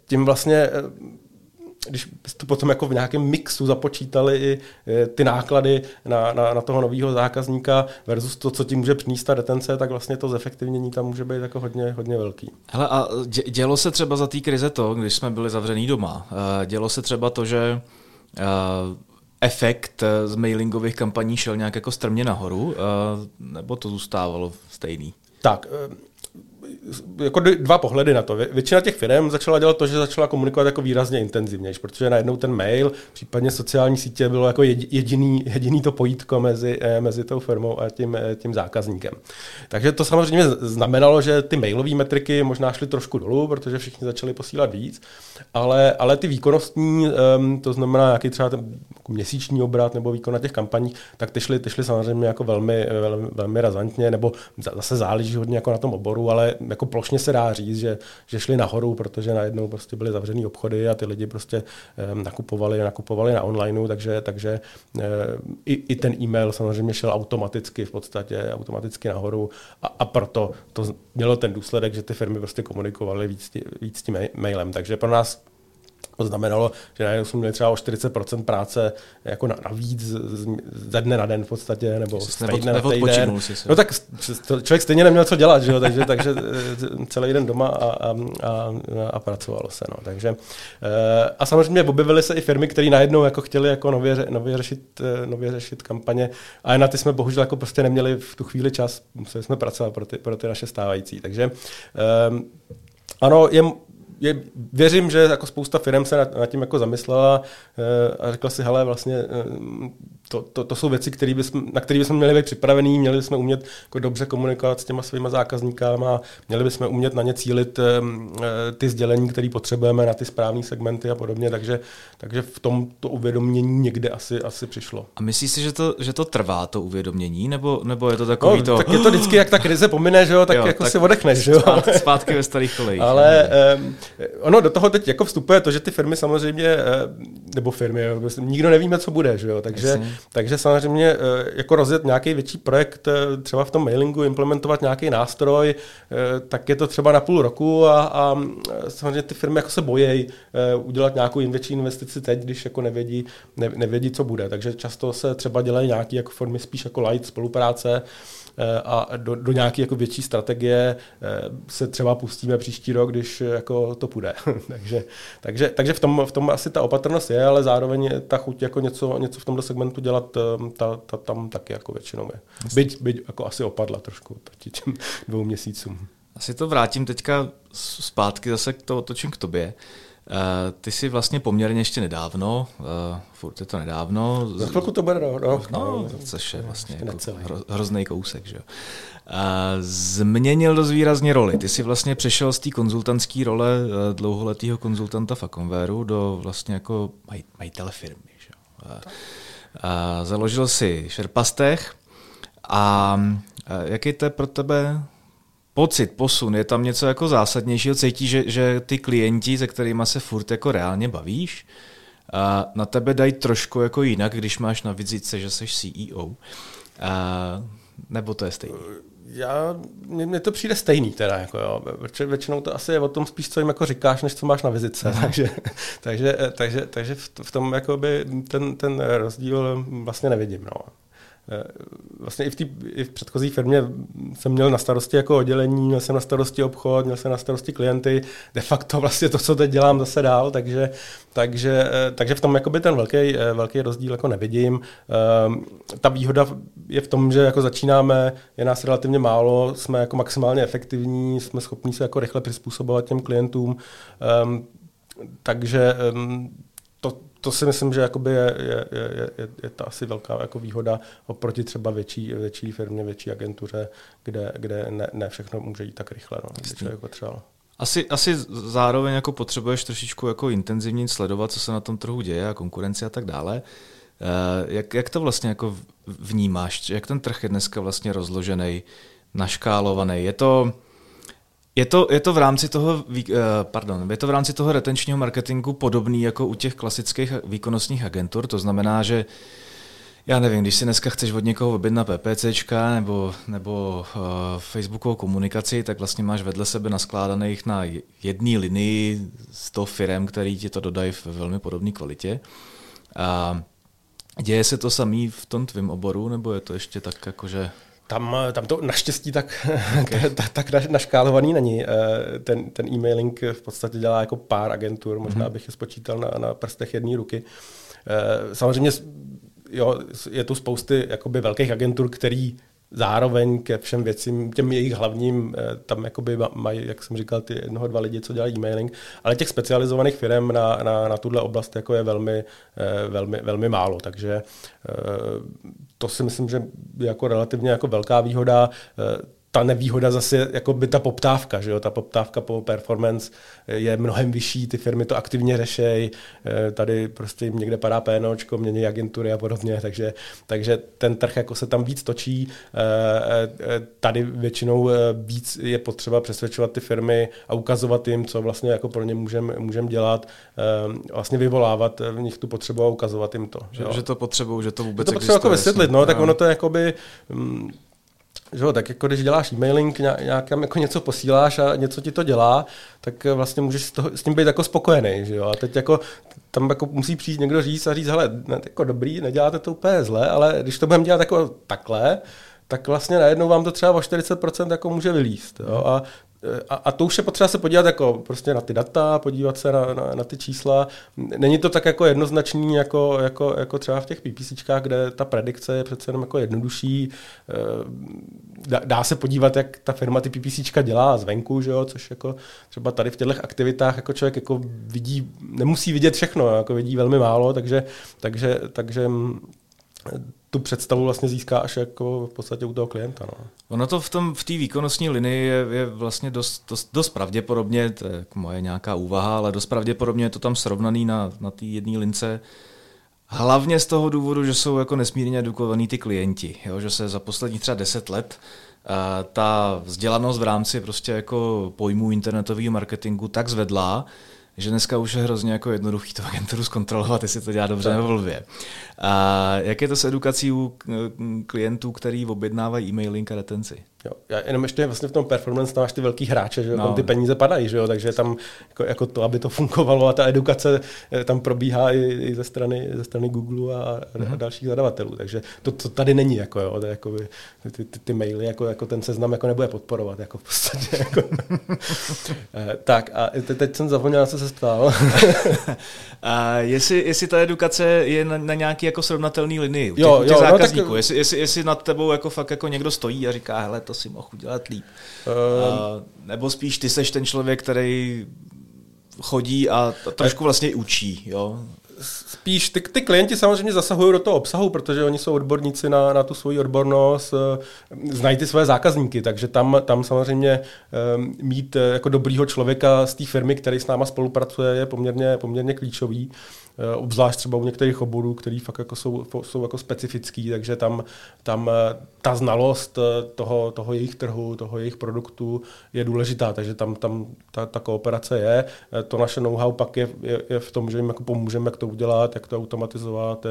tím vlastně když byste potom jako v nějakém mixu započítali i e, ty náklady na, na, na toho nového zákazníka versus to, co ti může přinést ta retence, tak vlastně to zefektivnění tam může být jako hodně, hodně velký. Hele, a dělo se třeba za té krize to, když jsme byli zavřený doma, e, dělo se třeba to, že efekt z mailingových kampaní šel nějak jako strmě nahoru, nebo to zůstávalo stejný? Tak, jako dva pohledy na to. Většina těch firm začala dělat to, že začala komunikovat jako výrazně intenzivněji, protože najednou ten mail, případně sociální sítě bylo jako jediný, jediný to pojítko mezi, eh, mezi tou firmou a tím, eh, tím zákazníkem. Takže to samozřejmě znamenalo, že ty mailové metriky možná šly trošku dolů, protože všichni začali posílat víc, ale, ale ty výkonnostní, ehm, to znamená jaký třeba ten jako měsíční obrat nebo výkon na těch kampaních, tak ty šly, ty šly samozřejmě jako velmi, velmi, velmi razantně, nebo zase záleží hodně jako na tom oboru, ale jako plošně se dá říct, že, že šli nahoru, protože najednou prostě byly zavřený obchody a ty lidi prostě um, nakupovali, nakupovali na onlineu, takže, takže um, i, i, ten e-mail samozřejmě šel automaticky v podstatě, automaticky nahoru a, a proto to mělo ten důsledek, že ty firmy prostě komunikovaly víc, víc tím mailem. Takže pro nás to znamenalo, že najednou jsme měli třeba o 40% práce jako navíc ze dne na den v podstatě, nebo z týdne na týden. No tak člověk stejně neměl co dělat, že jo? takže, takže eh, celý den doma a, a, a, a pracovalo se. No. Takže, eh, a samozřejmě objevily se i firmy, které najednou jako chtěli jako nově, nově, řešit, eh, nově řešit kampaně, a na ty jsme bohužel jako prostě neměli v tu chvíli čas, museli jsme pracovat pro ty, pro ty naše stávající. Takže ano, je je, věřím, že jako spousta firm se nad, nad tím jako zamyslela e, a řekla si, hele, vlastně e, to, to, to jsou věci, který bysm, na které bychom měli být připravení, měli bychom umět jako dobře komunikovat s těma svýma zákazníkama, měli bychom umět na ně cílit e, ty sdělení, které potřebujeme na ty správné segmenty a podobně, takže, takže v tom to uvědomění někde asi, asi přišlo. A myslíš si, že to, že to trvá, to uvědomění, nebo, nebo je to takový no, to... Tak je to vždycky, jak ta krize pomine, že jo, tak jo, jako tak si odechneš, že jo. Zpátky, zpátky ve starých kolejích. Ale ono do toho teď jako vstupuje to, že ty firmy samozřejmě, eh, nebo firmy, nikdo nevíme, co bude, že jo? Takže, takže samozřejmě eh, jako rozjet nějaký větší projekt, eh, třeba v tom mailingu, implementovat nějaký nástroj, tak je to třeba na půl roku a, a samozřejmě ty firmy jako se bojejí udělat nějakou větší investici teď, když jako nevědí, ne, nevědí, co bude. Takže často se třeba dělají nějaké jako formy spíš jako light spolupráce, Eh, a do, do nějaké jako větší strategie eh, se třeba pustíme příští rok, když jako to půjde. (laughs) takže, takže, takže v, tom, v tom asi ta opatrnost je, ale zároveň ta chuť jako něco, něco v tomto segmentu dělat, eh, ta, ta tam taky jako většinou je. Byť, byť jako asi opadla trošku proti těm (laughs) dvou měsícům. Asi to vrátím teďka zpátky zase k to otočím k tobě. Uh, ty jsi vlastně poměrně ještě nedávno, uh, furt je to nedávno. Za chvilku to bude rok. No, no, což je vlastně jako hro, hrozný kousek. Že? Uh, změnil dost výrazně roli. Ty jsi vlastně přešel z té konzultantské role uh, dlouholetého konzultanta Fakonvéru do vlastně jako maj, majitele firmy. Že? Uh, uh, založil si Šerpastech a uh, jaký to je pro tebe pocit, posun, je tam něco jako zásadnějšího, cítí, že, že ty klienti, se kterými se furt jako reálně bavíš, a na tebe dají trošku jako jinak, když máš na vizitce, že jsi CEO. A, nebo to je stejný? Já, mně to přijde stejný teda, jako jo, protože většinou to asi je o tom spíš, co jim jako říkáš, než co máš na vizitce, no. takže, takže, takže, takže v tom jakoby ten, ten rozdíl vlastně nevidím. No. Eh, vlastně i v, tý, i v předchozí firmě jsem měl na starosti jako oddělení, měl jsem na starosti obchod, měl jsem na starosti klienty, de facto vlastně to, co teď dělám zase dál, takže, takže, eh, takže v tom jakoby ten velký, eh, velký rozdíl jako nevidím. Ta výhoda je v tom, že jako začínáme, je nás relativně málo, jsme jako maximálně efektivní, jsme schopni se jako rychle přizpůsobovat těm klientům, takže to, to si myslím, že jakoby je, je, je, je, je to asi velká jako výhoda oproti třeba větší, větší firmě, větší agentuře, kde, kde ne, ne všechno může jít tak rychle, no, když člověk potřeboval. Asi, asi zároveň jako potřebuješ trošičku jako intenzivně sledovat, co se na tom trhu děje a konkurenci a tak dále. Eh, jak, jak to vlastně jako vnímáš? Jak ten trh je dneska vlastně rozložený, naškálovaný? Je to, je to, je to v rámci toho, eh, pardon, je to v rámci toho retenčního marketingu podobný jako u těch klasických výkonnostních agentur, to znamená, že já nevím, když si dneska chceš od někoho objednat PPCčka nebo, nebo uh, Facebookovou komunikaci, tak vlastně máš vedle sebe naskládaných na jedné linii 100 firm, který ti to dodají v velmi podobné kvalitě. A děje se to samý v tom tvém oboru, nebo je to ještě tak jakože... Tam, tam to naštěstí tak, (laughs) okay. (laughs) tak, tak naškálovaný není. Eh, ten, ten e-mailing v podstatě dělá jako pár agentur, možná mm-hmm. bych je spočítal na, na prstech jedné ruky. Eh, samozřejmě jo, je tu spousty jakoby velkých agentur, který zároveň ke všem věcím, těm jejich hlavním, eh, tam jakoby mají, jak jsem říkal, ty jednoho, dva lidi, co dělají e-mailing, ale těch specializovaných firm na, na, na tuhle oblast jako je velmi, eh, velmi, velmi málo, takže eh, to si myslím, že je jako relativně jako velká výhoda ta nevýhoda zase jako by ta poptávka, že jo? ta poptávka po performance je mnohem vyšší, ty firmy to aktivně řešejí, eh, tady prostě jim někde padá PNOčko, mění agentury a podobně, takže, takže ten trh jako se tam víc točí, eh, eh, tady většinou víc je potřeba přesvědčovat ty firmy a ukazovat jim, co vlastně jako pro ně můžeme můžem dělat, vlastně vyvolávat v nich tu potřebu a ukazovat jim to. Že, že to potřebují, že to vůbec že to potřeba jako vysvětlit, no, tak ono to je jakoby, že tak jako když děláš e-mailing, nějak jako něco posíláš a něco ti to dělá, tak vlastně můžeš s, toho, s tím být jako spokojený. Že jo? A teď jako tam jako musí přijít někdo říct a říct, hele, ne, jako dobrý, neděláte to úplně zle, ale když to budeme dělat jako takhle, tak vlastně najednou vám to třeba o 40% jako může vylíst. Jo? A a, a to už je potřeba se podívat jako prostě na ty data, podívat se na, na, na ty čísla. Není to tak jako jednoznačný jako, jako, jako třeba v těch PPCčkách, kde ta predikce je přece jenom jako jednodušší. Eh, dá, dá se podívat, jak ta firma ty PPCčka dělá zvenku, že jo? což jako třeba tady v těchto aktivitách jako člověk jako vidí, nemusí vidět všechno, jako vidí velmi málo, takže, takže, takže tu představu vlastně získá až jako v podstatě u toho klienta. No. Ono to v té v výkonnostní linii je, je vlastně dost, dost, dost pravděpodobně, to je jako moje nějaká úvaha, ale dost pravděpodobně je to tam srovnaný na, na té jedné lince. Hlavně z toho důvodu, že jsou jako nesmírně edukovaní ty klienti, jo? že se za poslední třeba deset let uh, ta vzdělanost v rámci prostě jako pojmů internetového marketingu tak zvedla, že dneska už je hrozně jako jednoduchý to agenturu zkontrolovat, jestli to dělá dobře nebo blbě. A jak je to s edukací u klientů, který objednávají e-mailing a retenci? Jo. Já jenom ještě vlastně v tom performance tam máš ty velký hráče, že jo? No. tam ty peníze padají, že jo? takže tam jako, jako, to, aby to fungovalo a ta edukace eh, tam probíhá i, i ze, strany, ze strany Google a, mm-hmm. a dalších zadavatelů, takže to, to tady není, jako, jo? To jako, ty, ty, ty, maily, jako, jako ten seznam jako nebude podporovat, jako v podstatě. Jako. (laughs) Eh, tak a teď jsem zapomněl, co se ptal. (laughs) a jestli, jestli ta edukace je na, na nějaký jako srovnatelný linii u těch, jo, u těch jo, zákazníků, no, tak... jestli, jestli, jestli nad tebou jako fakt jako někdo stojí a říká, hele, to si mohl udělat líp. Uh, nebo spíš ty seš ten člověk, který chodí a trošku vlastně učí, jo? Spíš ty, ty klienti samozřejmě zasahují do toho obsahu, protože oni jsou odborníci na, na tu svoji odbornost, eh, znají ty své zákazníky, takže tam, tam samozřejmě um, mít eh, jako dobrýho člověka z té firmy, který s náma spolupracuje, je poměrně, poměrně klíčový. Eh, obzvlášť třeba u některých oborů, který fakt jako jsou, jsou jako specifický, takže tam, tam eh, ta znalost eh, toho, toho jejich trhu, toho jejich produktu je důležitá, takže tam, tam ta, ta kooperace je. To naše know-how pak je, je, je v tom, že jim jako pomůžeme, jak to udělat, jak to automatizovat,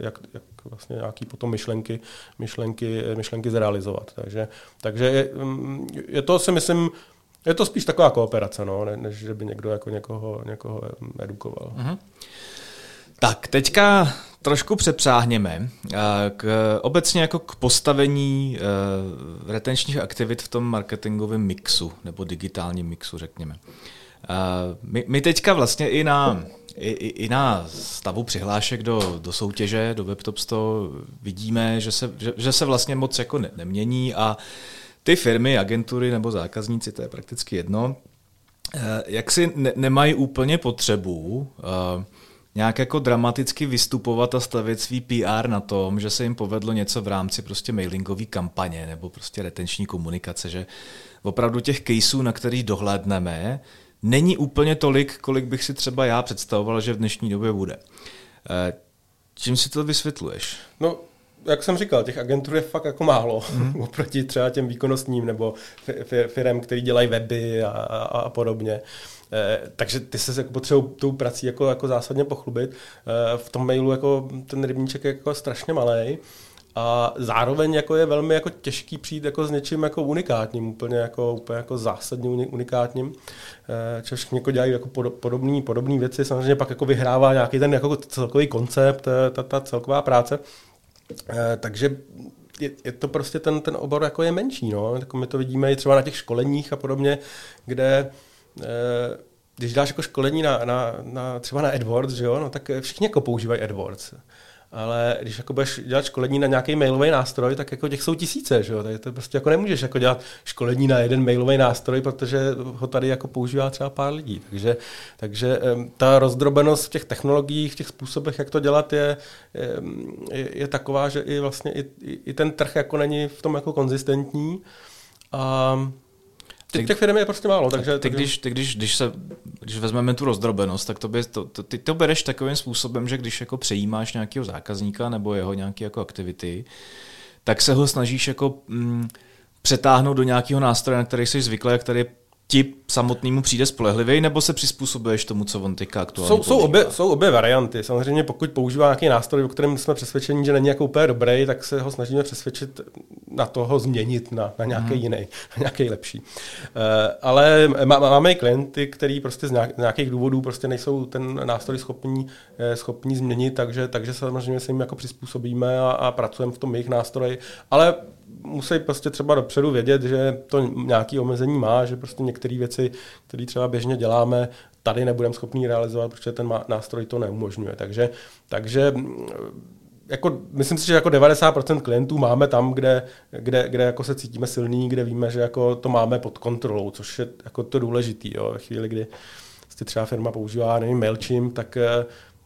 jak, jak vlastně nějaký potom myšlenky, myšlenky, myšlenky zrealizovat. Takže, takže je, mm, je to si myslím, je to spíš taková kooperace, no, než že by někdo jako někoho, někoho edukoval. Uh-huh. Tak, teďka trošku přepřáhněme eh, k, obecně jako k postavení uh, retenčních aktivit v tom marketingovém mixu, nebo digitálním mixu, řekněme. Uh, my, my teďka vlastně i na, i, i na stavu přihlášek do, do soutěže, do WebTop 100 vidíme, že se, že, že se vlastně moc jako ne, nemění a ty firmy, agentury nebo zákazníci, to je prakticky jedno, uh, jak si ne, nemají úplně potřebu uh, nějak jako dramaticky vystupovat a stavět svý PR na tom, že se jim povedlo něco v rámci prostě mailingové kampaně nebo prostě retenční komunikace, že opravdu těch caseů, na kterých dohlédneme, není úplně tolik, kolik bych si třeba já představoval, že v dnešní době bude. Eh, čím si to vysvětluješ? No, jak jsem říkal, těch agentur je fakt jako málo mm. (laughs) oproti třeba těm výkonnostním nebo firm, který dělají weby a, a, a podobně. Eh, takže ty se jako potřebují tou prací jako, jako zásadně pochlubit. Eh, v tom mailu jako ten rybníček je jako strašně malý. A zároveň jako je velmi jako těžký přijít jako s něčím jako unikátním, úplně jako, úplně jako zásadně unikátním. Eh, Češ jako dělají jako podobné podobné věci, samozřejmě pak jako vyhrává nějaký ten jako celkový koncept, ta, ta celková práce. Takže je, je to prostě ten, ten obor jako je menší. No. Tak my to vidíme i třeba na těch školeních a podobně, kde Eh, když dáš jako školení na, na, na, třeba na AdWords, že jo, no, tak všichni jako používají AdWords ale když jako budeš dělat školení na nějaký mailový nástroj, tak jako těch jsou tisíce, že jo? Takže to prostě jako nemůžeš jako dělat školení na jeden mailový nástroj, protože ho tady jako používá třeba pár lidí. Takže, takže ta rozdrobenost v těch technologiích, v těch způsobech, jak to dělat, je, je, je taková, že i vlastně i, i ten trh jako není v tom jako konzistentní. A Těch, těch firm je prostě málo, takže... Ty, když, ty když, když, se, když vezmeme tu rozdrobenost, tak to, by, to, to, ty to bereš takovým způsobem, že když jako přejímáš nějakého zákazníka nebo jeho nějaké jako aktivity, tak se ho snažíš jako mm, přetáhnout do nějakého nástroje, na který jsi zvyklý a který ti samotnému přijde spolehlivý, nebo se přizpůsobuješ tomu, co on teďka aktuálně jsou, jsou, obě, jsou obě varianty. Samozřejmě pokud používá nějaký nástroj, o kterém jsme přesvědčeni, že není jako úplně dobrý, tak se ho snažíme přesvědčit na toho změnit na, na nějaký hmm. jiný, na (laughs) nějaký lepší. Uh, ale má, máme i klienty, kteří prostě z nějakých důvodů prostě nejsou ten nástroj schopní, eh, schopní změnit, takže, takže samozřejmě se jim jako přizpůsobíme a, a pracujeme v tom jejich nástroji. Ale musí prostě třeba dopředu vědět, že to nějaké omezení má, že prostě některé věci, které třeba běžně děláme, tady nebudeme schopni realizovat, protože ten nástroj to neumožňuje. Takže, takže jako, myslím si, že jako 90% klientů máme tam, kde, kde, kde jako se cítíme silný, kde víme, že jako to máme pod kontrolou, což je jako to důležité. Ve chvíli, kdy třeba firma používá nevím, MailChimp, tak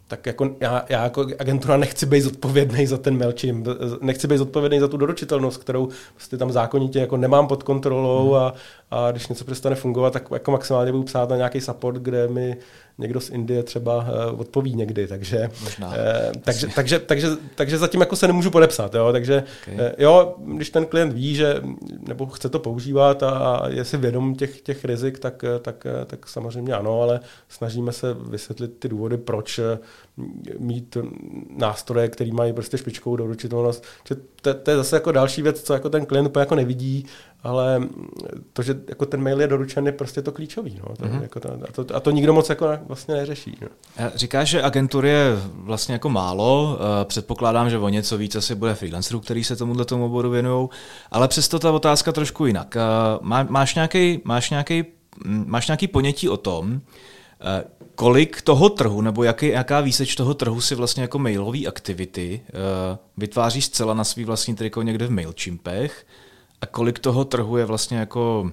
tak jako já, já jako agentura nechci být zodpovědný za ten MailChimp, nechci být zodpovědný za tu doručitelnost, kterou prostě tam zákonitě jako nemám pod kontrolou hmm. a, a když něco přestane fungovat, tak jako maximálně budu psát na nějaký support, kde mi někdo z Indie třeba uh, odpoví někdy, takže, Možná. Uh, takže, takže, takže, takže zatím jako se nemůžu podepsat, jo, takže okay. uh, jo, když ten klient ví, že nebo chce to používat a, a je si vědom těch, těch rizik, tak, tak, tak samozřejmě ano, ale snažíme se vysvětlit ty důvody, proč mít nástroje, které mají prostě špičkovou doručitelnost. To, to, je zase jako další věc, co jako ten klient úplně jako nevidí, ale to, že jako ten mail je doručen, je prostě to klíčový. No. To, mm-hmm. jako to, a, to, a to nikdo moc jako vlastně neřeší. No. Říkáš, že agentur je vlastně jako málo, eh, předpokládám, že o něco víc asi bude freelancerů, který se tomuhle tomu oboru věnují, ale přesto ta otázka trošku jinak. Eh, má, máš nějaký máš nějaký hm, máš nějaký ponětí o tom, eh, kolik toho trhu, nebo jaký, jaká výseč toho trhu si vlastně jako mailové aktivity vytváří zcela na svý vlastní triko někde v MailChimpech a kolik toho trhu je vlastně jako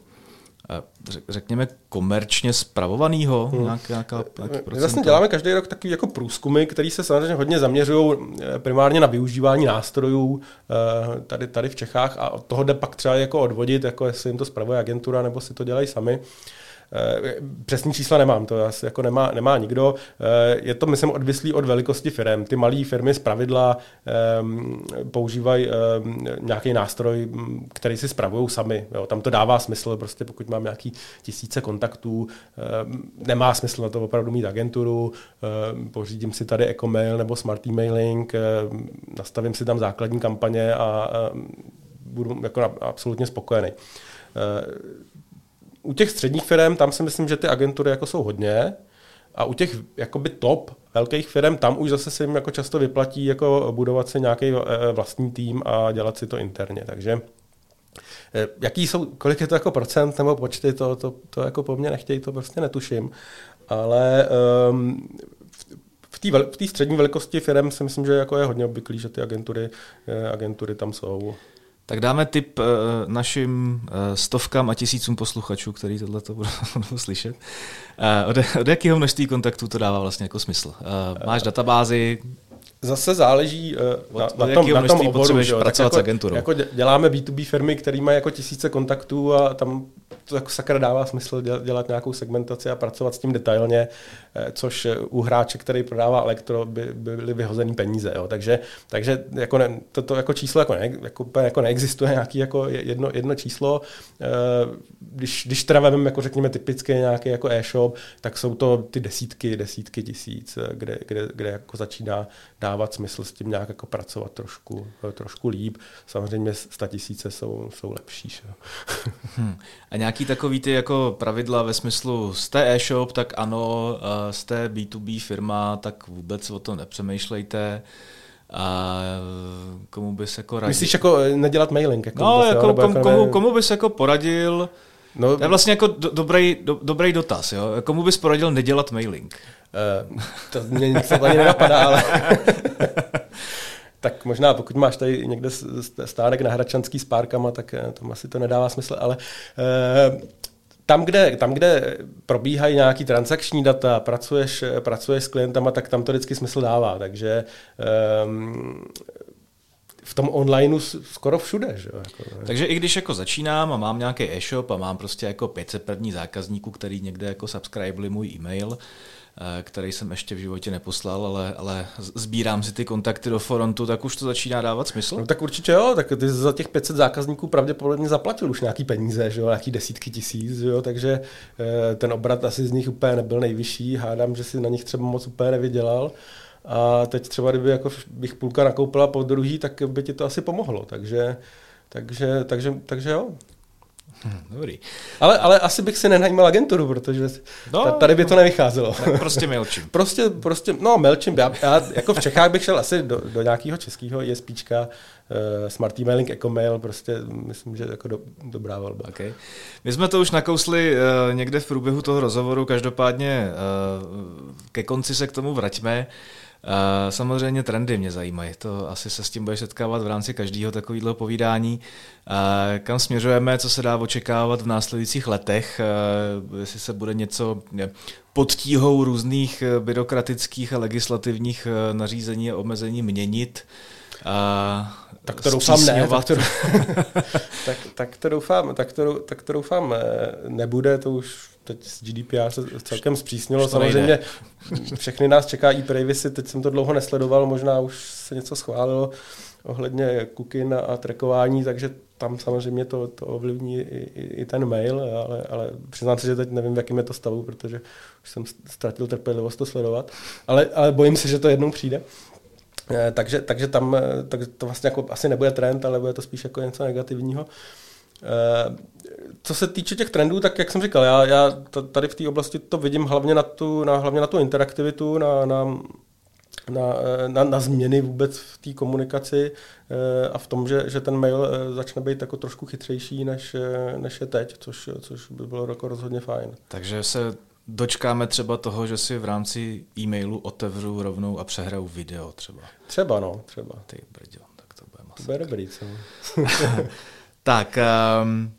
eh, řekněme, komerčně spravovanýho? Hmm. Nějak, nějaká, My vlastně děláme každý rok takový jako průzkumy, které se samozřejmě hodně zaměřují eh, primárně na využívání nástrojů eh, tady, tady v Čechách a od toho jde pak třeba jako odvodit, jako jestli jim to spravuje agentura nebo si to dělají sami. Eh, přesní čísla nemám, to asi jako nemá, nemá nikdo. Eh, je to, myslím, odvislý od velikosti firm. Ty malé firmy z pravidla um, používají um, nějaký nástroj, který si spravují sami. Jo, tam to dává smysl, prostě pokud mám nějaký tisíce kontaktů, um, nemá smysl na to opravdu mít agenturu, pořídím si tady Ecomail nebo Smart Emailing, nastavím si tam základní kampaně a budu jako absolutně spokojený. U těch středních firm, tam si myslím, že ty agentury jako jsou hodně. A u těch jakoby top velkých firm, tam už zase se jim jako často vyplatí jako budovat si nějaký eh, vlastní tým a dělat si to interně. Takže eh, jaký jsou, kolik je to jako procent nebo počty, to, to, to jako po mně nechtějí, to prostě netuším. Ale um, v té střední velikosti firm si myslím, že jako je hodně obvyklý, že ty agentury, eh, agentury tam jsou. Tak dáme tip uh, našim uh, stovkám a tisícům posluchačů, který tohle to budou (laughs) slyšet. Uh, od, od jakého množství kontaktů to dává vlastně jako smysl? Máš databázi, Zase záleží uh, na, na, tom, na tom oboru. Že? Pracovat jako, s agenturou. Jako děláme B2B firmy, které mají jako tisíce kontaktů a tam to jako sakra dává smysl dělat nějakou segmentaci a pracovat s tím detailně, eh, což u hráče, který prodává elektro, by, by byly vyhozený peníze. Jo. Takže, takže jako ne, to, to jako číslo jako, ne, jako, jako neexistuje nějaký jako jedno, jedno číslo. Eh, když, když teda vememe, jako řekněme, typicky nějaký jako e-shop, tak jsou to ty desítky, desítky tisíc, kde, kde, kde jako začíná dávat smysl s tím nějak jako pracovat trošku, trošku líp. Samozřejmě tisíce jsou, jsou lepší. Že? Hmm. A nějaký takový ty jako pravidla ve smyslu jste e-shop, tak ano, jste B2B firma, tak vůbec o to nepřemýšlejte. A komu bys jako radil? Myslíš jako eh, nedělat mailing? Jako no, jako, kom, jako komu, komu bys jako poradil? No, to je vlastně jako do, dobrý, do, dobrý dotaz. Jo? Komu bys poradil nedělat mailing? Uh, to mě nic ani nenapadá, ale... (laughs) tak možná pokud máš tady někde stánek na Hračanský s párkama, tak eh, tam asi to nedává smysl, ale uh, tam kde, tam, kde probíhají nějaký transakční data, pracuješ, pracuješ s klientama, tak tam to vždycky smysl dává. Takže um, v tom onlineu skoro všude. Že? Jako, Takže i když jako začínám a mám nějaký e-shop a mám prostě jako 500 první zákazníků, který někde jako subscribeli můj e-mail, eh, který jsem ještě v životě neposlal, ale, ale sbírám si ty kontakty do Forontu, tak už to začíná dávat smysl? No tak určitě jo, tak ty za těch 500 zákazníků pravděpodobně zaplatil už nějaký peníze, že jo, nějaký desítky tisíc, že jo, takže eh, ten obrat asi z nich úplně nebyl nejvyšší, hádám, že si na nich třeba moc úplně nevydělal. A teď třeba, kdyby jako bych půlka nakoupila po druhý, tak by ti to asi pomohlo. Takže, takže, takže, takže jo. Hm, dobrý. Ale, ale asi bych si nenajímal agenturu, protože no, tady by to nevycházelo. Tak prostě MailChimp. (laughs) prostě, prostě, no MailChimp, já, já jako v Čechách bych šel asi do, do nějakého českého ISPčka, uh, Smart Emailing, Ecomail, prostě myslím, že jako do, dobrá volba. Okay. My jsme to už nakousli uh, někde v průběhu toho rozhovoru, každopádně uh, ke konci se k tomu vraťme. Uh, Samozřejmě trendy mě zajímají, to asi se s tím bude setkávat v rámci každého takového povídání. Kam směřujeme, co se dá očekávat v následujících letech, jestli se bude něco pod tíhou různých byrokratických a legislativních nařízení a omezení měnit. A tak to doufám ne, tak to, (laughs) tak, tak to doufám, tak to, tak to doufám nebude, to už teď s GDPR se celkem zpřísnilo. Samozřejmě všechny nás čeká e-privacy, teď jsem to dlouho nesledoval, možná už se něco schválilo ohledně cookin a trackování, takže tam samozřejmě to, to ovlivní i, i, i ten mail, ale, ale přiznám se, že teď nevím, v jakém je to stavu, protože už jsem ztratil trpělivost to sledovat, ale, ale bojím se, že to jednou přijde. Eh, takže, takže tam eh, tak to vlastně jako asi nebude trend, ale bude to spíš jako něco negativního. Eh, co se týče těch trendů, tak jak jsem říkal, já, já tady v té oblasti to vidím hlavně na tu, na, hlavně na tu interaktivitu, na, na, na, na, na změny vůbec v té komunikaci eh, a v tom, že, že ten mail eh, začne být jako trošku chytřejší, než, než je teď, což, což by bylo jako rozhodně fajn. Takže se dočkáme třeba toho, že si v rámci e-mailu otevřu rovnou a přehraju video třeba. Třeba, no, třeba. Ty brďo, tak to bude masakr. Bude dobrý, co? (laughs) tak, um,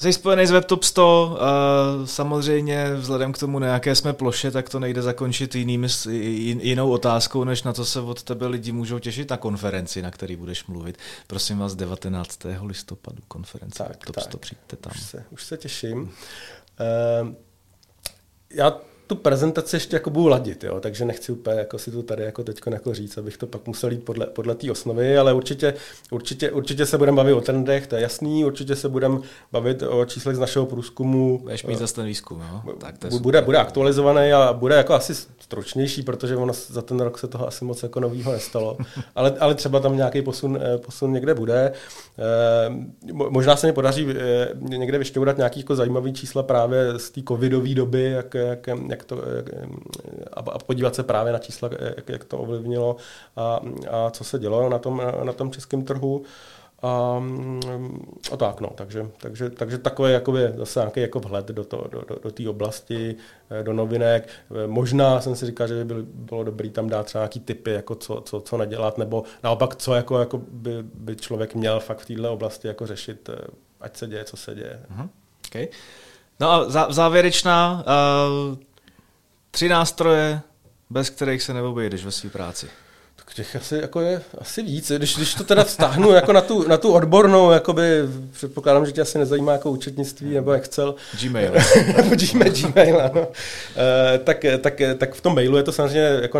Jsi spojený s WebTop 100, uh, samozřejmě vzhledem k tomu, na jaké jsme ploše, tak to nejde zakončit jinými, jinou otázkou, než na co se od tebe lidi můžou těšit na konferenci, na který budeš mluvit. Prosím vás, 19. listopadu konference tak, WebTop tak. 100, přijďte tam. Už se, už se těším. Uh, já tu prezentaci ještě jako budu ladit, jo? takže nechci úplně jako si to tady jako teď jako říct, abych to pak musel jít podle, podle té osnovy, ale určitě, určitě, určitě se budeme bavit o trendech, to je jasný, určitě se budeme bavit o číslech z našeho průzkumu. Budeš mít zase ten výzkum, jo? Tak to bude, bude aktualizovaný a bude jako asi stručnější, protože ono za ten rok se toho asi moc jako novýho nestalo, (laughs) ale, ale třeba tam nějaký posun, eh, posun někde bude. Eh, možná se mi podaří eh, někde vyšťourat nějaký jako zajímavý čísla právě z té covidové doby, jak, jak, jak jak to, a podívat se právě na čísla, jak, jak to ovlivnilo a, a co se dělo na tom, na tom českém trhu. A, a tak, no, takže, takže, takže takové jakoby, zase nějaký jako vhled do, to, do, do, do té oblasti, eh, do novinek. Eh, možná jsem si říkal, že by bylo, dobré tam dát třeba nějaký typy, jako co, co, co nedělat, nebo naopak, co jako, jako by, by člověk měl fakt v této oblasti jako řešit, eh, ať se děje, co se děje. Uh-huh. Okay. No a zá, závěrečná, uh, tři nástroje, bez kterých se neobejdeš ve své práci. Tak těch asi, jako je asi víc. Když, když to teda vztáhnu jako na, tu, na tu odbornou, jakoby, předpokládám, že tě asi nezajímá jako účetnictví nebo Excel. Gmail. nebo Gmail, Gmail ano. E, tak, tak, tak, v tom mailu je to samozřejmě jako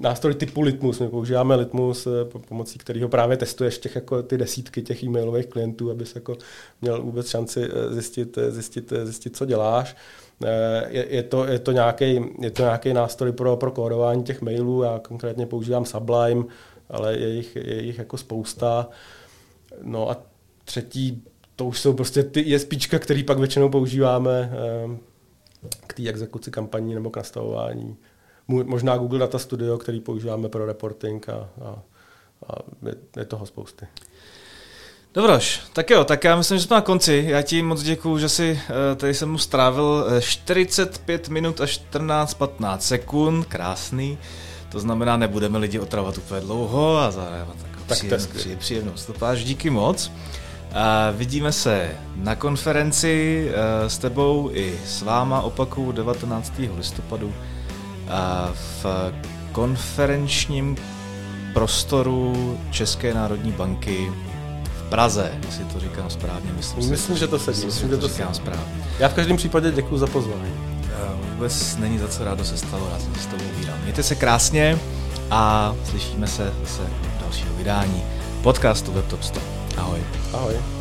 nástroj typu Litmus. My používáme Litmus, eh, pomocí kterého právě testuješ těch, jako ty desítky těch e-mailových klientů, abys jako měl vůbec šanci eh, zjistit, zjistit, zjistit co děláš. Eh, je, je, to, je, to nějaký, je to nějaký nástroj pro, pro kódování těch mailů. Já konkrétně používám Sublime, ale je jich, je jich jako spousta. No a třetí, to už jsou prostě ty ESPčka, který pak většinou používáme eh, k té exekuci kampaní nebo k nastavování. Možná Google Data Studio, který používáme pro reporting a, a, a je toho spousty. Dobroš, tak jo, tak já myslím, že jsme na konci. Já ti moc děkuju, že jsi eh, tady jsem mu strávil 45 eh, minut a 14-15 sekund, krásný. To znamená, nebudeme lidi otravovat úplně dlouho a zároveň tak příjem, příjem, příjemnou stopáž. Díky moc. A vidíme se na konferenci eh, s tebou i s váma opaku 19. listopadu v konferenčním prostoru České národní banky Praze, jestli to říkám správně. Myslím, myslím že to sedí. Myslím, že to říkám správně. Já v každém případě děkuji za pozvání. Vůbec není za co rádo se stalo, rád jsem se s tobou uvídal. Mějte se krásně a slyšíme se zase v dalšího vydání podcastu WebTop 100. Ahoj. Ahoj.